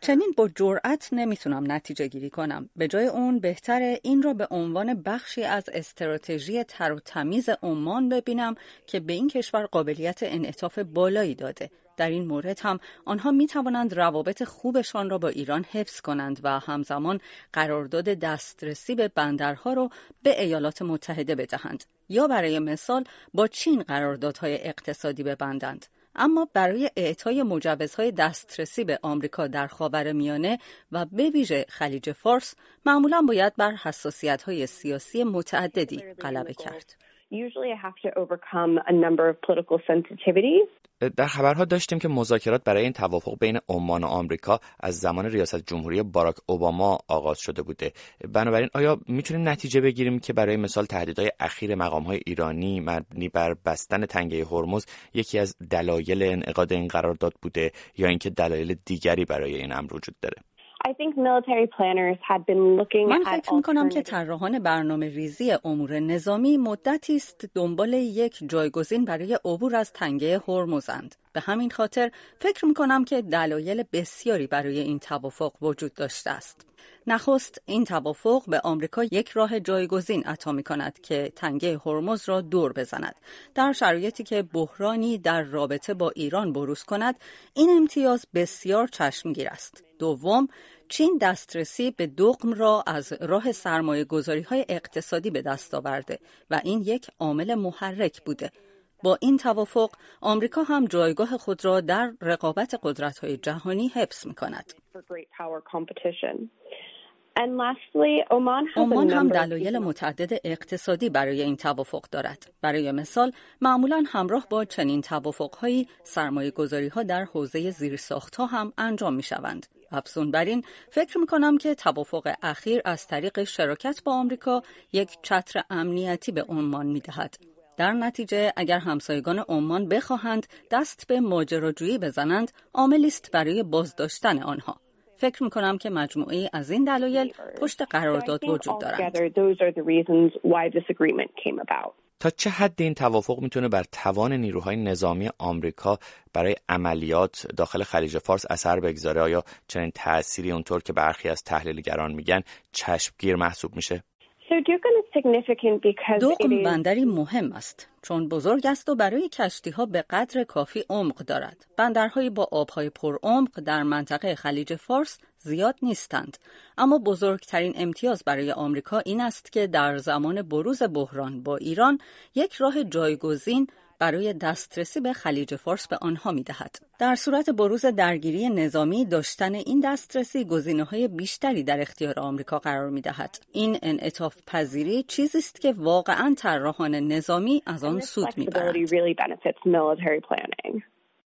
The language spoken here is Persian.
چنین با جرأت نمی‌تونم نتیجه گیری کنم. به جای اون بهتره این را به عنوان بخشی از استراتژی تر و تمیز عمان ببینم که به این کشور قابلیت انعطاف بالایی داده. در این مورد هم آنها می توانند روابط خوبشان را با ایران حفظ کنند و همزمان قرارداد دسترسی به بندرها را به ایالات متحده بدهند یا برای مثال با چین قراردادهای اقتصادی ببندند. اما برای اعطای مجوزهای دسترسی به آمریکا در خاور میانه و به ویژه خلیج فارس معمولا باید بر حساسیت‌های سیاسی متعددی غلبه کرد. در خبرها داشتیم که مذاکرات برای این توافق بین عمان و آمریکا از زمان ریاست جمهوری باراک اوباما آغاز شده بوده. بنابراین آیا می‌تونیم نتیجه بگیریم که برای مثال تهدیدهای اخیر مقامهای ایرانی مبنی بر بستن تنگه هرمز یکی از دلایل انعقاد این قرارداد بوده یا اینکه دلایل دیگری برای این امر وجود داره؟ من فکر می کنم که طراحان برنامه ریزی امور نظامی مدتی است دنبال یک جایگزین برای عبور از تنگه هرمزند. به همین خاطر فکر می کنم که دلایل بسیاری برای این توافق وجود داشته است. نخست این توافق به آمریکا یک راه جایگزین عطا می کند که تنگه هرمز را دور بزند. در شرایطی که بحرانی در رابطه با ایران بروز کند، این امتیاز بسیار چشمگیر است. دوم، چین دسترسی به دقم را از راه سرمایه گذاری های اقتصادی به دست آورده و این یک عامل محرک بوده. با این توافق آمریکا هم جایگاه خود را در رقابت قدرت های جهانی حفظ می کند. عمان هم دلایل متعدد اقتصادی برای این توافق دارد. برای مثال، معمولا همراه با چنین توافقهایی سرمایه گذاری ها در حوزه زیرساخت ها هم انجام می شوند. افزون بر این فکر می کنم که توافق اخیر از طریق شراکت با آمریکا یک چتر امنیتی به عمان می دهد. در نتیجه اگر همسایگان عمان بخواهند دست به ماجراجویی بزنند عاملی است برای بازداشتن آنها فکر می کنم که مجموعه از این دلایل پشت قرارداد وجود دارند. تا چه حد این توافق می‌تونه بر توان نیروهای نظامی آمریکا برای عملیات داخل خلیج فارس اثر بگذاره؟ آیا چنین تأثیری اونطور که برخی از تحلیلگران میگن چشمگیر محسوب میشه؟ دوقم بندری مهم است چون بزرگ است و برای کشتی ها به قدر کافی عمق دارد. بندرهایی با آبهای پر عمق در منطقه خلیج فارس زیاد نیستند. اما بزرگترین امتیاز برای آمریکا این است که در زمان بروز بحران با ایران یک راه جایگزین برای دسترسی به خلیج فارس به آنها می دهد. در صورت بروز درگیری نظامی داشتن این دسترسی گزینه های بیشتری در اختیار آمریکا قرار می دهد. این انعطاف پذیری چیزی است که واقعا طراحان نظامی از آن سود می